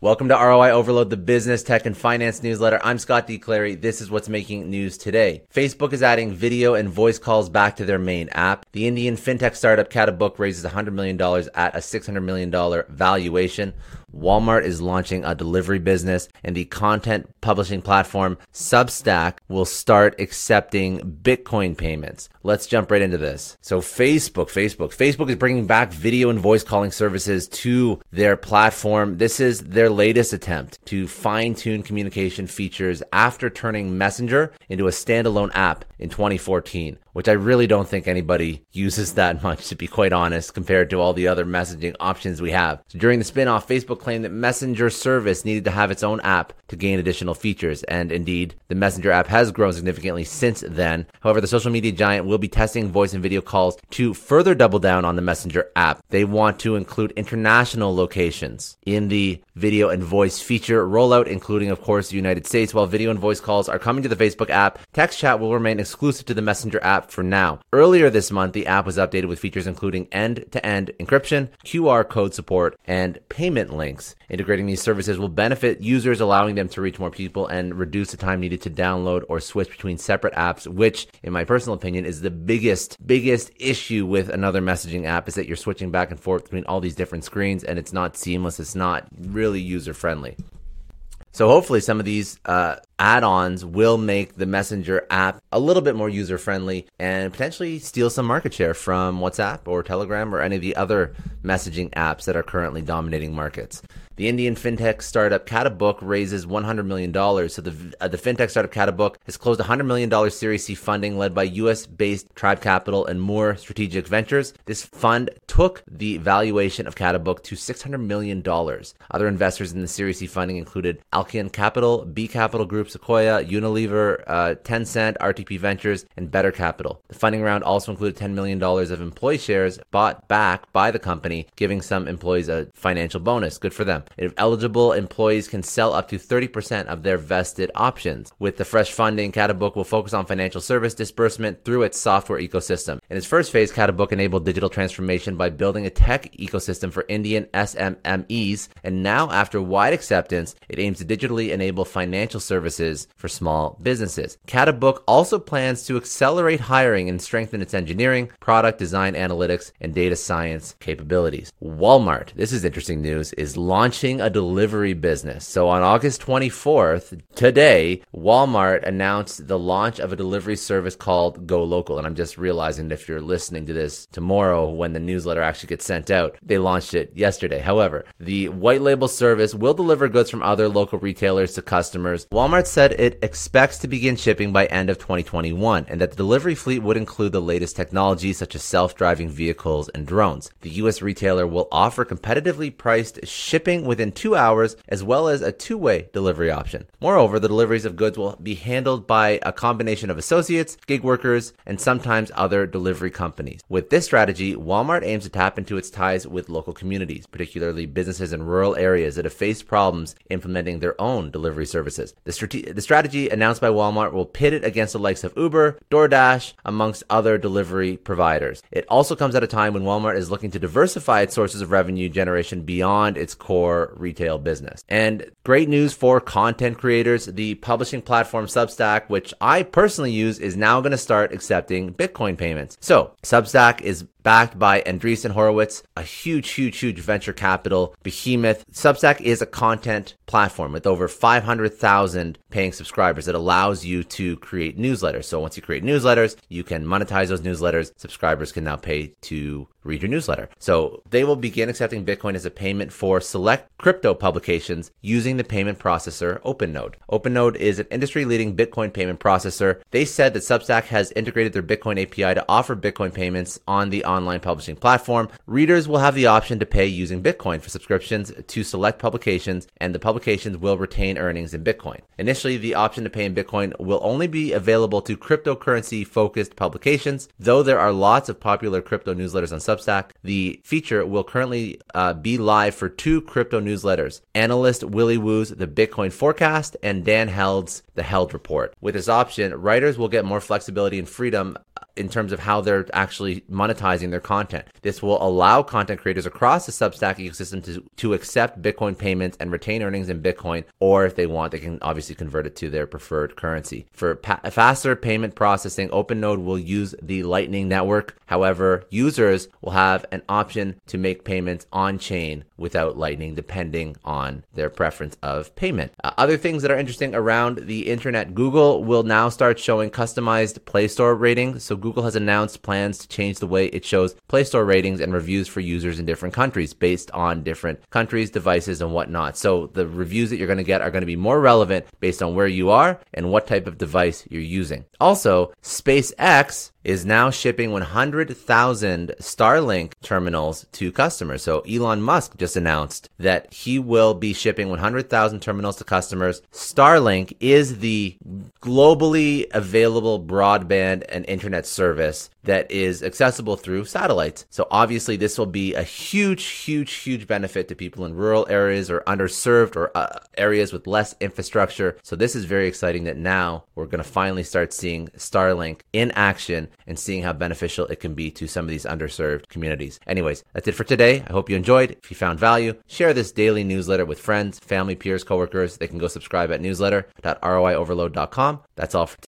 Welcome to ROI Overload, the business, tech, and finance newsletter. I'm Scott D. Clary. This is what's making news today. Facebook is adding video and voice calls back to their main app. The Indian fintech startup Khatabook raises $100 million at a $600 million valuation. Walmart is launching a delivery business and the content publishing platform Substack will start accepting Bitcoin payments. Let's jump right into this. So Facebook, Facebook, Facebook is bringing back video and voice calling services to their platform. This is their latest attempt to fine tune communication features after turning Messenger into a standalone app in 2014 which I really don't think anybody uses that much, to be quite honest, compared to all the other messaging options we have. So during the spinoff, Facebook claimed that Messenger service needed to have its own app to gain additional features. And indeed, the Messenger app has grown significantly since then. However, the social media giant will be testing voice and video calls to further double down on the Messenger app. They want to include international locations in the video and voice feature rollout, including, of course, the United States. While video and voice calls are coming to the Facebook app, text chat will remain exclusive to the Messenger app for now. Earlier this month, the app was updated with features including end to end encryption, QR code support, and payment links. Integrating these services will benefit users, allowing them to reach more people and reduce the time needed to download or switch between separate apps, which, in my personal opinion, is the biggest, biggest issue with another messaging app is that you're switching back and forth between all these different screens and it's not seamless. It's not really user friendly. So hopefully some of these uh, add-ons will make the Messenger app a little bit more user-friendly and potentially steal some market share from WhatsApp or Telegram or any of the other messaging apps that are currently dominating markets. The Indian fintech startup Khatabook raises $100 million. So the, uh, the fintech startup Khatabook has closed $100 million Series C funding led by US based Tribe Capital and Moore Strategic Ventures. This fund took the valuation of Khatabook to $600 million. Other investors in the Series C funding included Alkeon Capital, B Capital Group, Sequoia, Unilever, uh, Tencent, RTP Ventures, and Better Capital. The funding round also included $10 million of employee shares bought back by the company, giving some employees a financial bonus. Good for them. If eligible employees can sell up to 30% of their vested options. With the fresh funding, Khatabook will focus on financial service disbursement through its software ecosystem. In its first phase, Khatabook enabled digital transformation by building a tech ecosystem for Indian SMMEs, and now after wide acceptance, it aims to digitally enable financial services for small businesses. Khatabook also plans to accelerate hiring and strengthen its engineering, product design analytics, and data science capabilities. Walmart, this is interesting news, is launching launching a delivery business. So on August 24th, today, Walmart announced the launch of a delivery service called Go Local. And I'm just realizing if you're listening to this tomorrow when the newsletter actually gets sent out, they launched it yesterday. However, the white label service will deliver goods from other local retailers to customers. Walmart said it expects to begin shipping by end of 2021 and that the delivery fleet would include the latest technology such as self-driving vehicles and drones. The US retailer will offer competitively priced shipping within two hours, as well as a two way delivery option. Moreover, the deliveries of goods will be handled by a combination of associates, gig workers, and sometimes other delivery companies. With this strategy, Walmart aims to tap into its ties with local communities, particularly businesses in rural areas that have faced problems implementing their own delivery services. The, strate- the strategy announced by Walmart will pit it against the likes of Uber, DoorDash, amongst other delivery providers. It also comes at a time when Walmart is looking to diversify its sources of revenue generation beyond its core retail business. And great news for content creators. The publishing platform Substack, which I personally use, is now going to start accepting Bitcoin payments. So Substack is backed by Andreessen Horowitz, a huge, huge, huge venture capital behemoth. Substack is a content platform with over 500,000 paying subscribers that allows you to create newsletters. So once you create newsletters, you can monetize those newsletters. Subscribers can now pay to read your newsletter. So they will begin accepting Bitcoin as a payment for select crypto publications using the payment processor OpenNode. OpenNode is an industry leading Bitcoin payment processor. They said that Substack has integrated their Bitcoin API to offer Bitcoin payments on the online publishing platform. Readers will have the option to pay using Bitcoin for subscriptions to select publications, and the publications will retain earnings in Bitcoin. Initially, the option to pay in Bitcoin will only be available to cryptocurrency focused publications, though there are lots of popular crypto newsletters on Substack Substack. The feature will currently uh, be live for two crypto newsletters analyst Willy Woo's The Bitcoin Forecast and Dan Held's The Held Report. With this option, writers will get more flexibility and freedom in terms of how they're actually monetizing their content. This will allow content creators across the Substack ecosystem to, to accept Bitcoin payments and retain earnings in Bitcoin, or if they want, they can obviously convert it to their preferred currency. For pa- faster payment processing, OpenNode will use the Lightning Network. However, users will have an option to make payments on chain without Lightning, depending on their preference of payment. Uh, other things that are interesting around the internet Google will now start showing customized Play Store ratings. So, Google has announced plans to change the way it shows Play Store ratings and reviews for users in different countries based on different countries, devices, and whatnot. So, the reviews that you're going to get are going to be more relevant based on where you are and what type of device you're using. Also, SpaceX is now shipping 100,000 Starlink terminals to customers. So Elon Musk just announced that he will be shipping 100,000 terminals to customers. Starlink is the globally available broadband and internet service that is accessible through satellites. So obviously this will be a huge, huge, huge benefit to people in rural areas or underserved or uh, areas with less infrastructure. So this is very exciting that now we're going to finally start seeing Starlink in action and seeing how beneficial it can be to some of these underserved communities. Anyways, that's it for today. I hope you enjoyed. If you found value, share this daily newsletter with friends, family, peers, coworkers. They can go subscribe at newsletter.roioverload.com. That's all for today.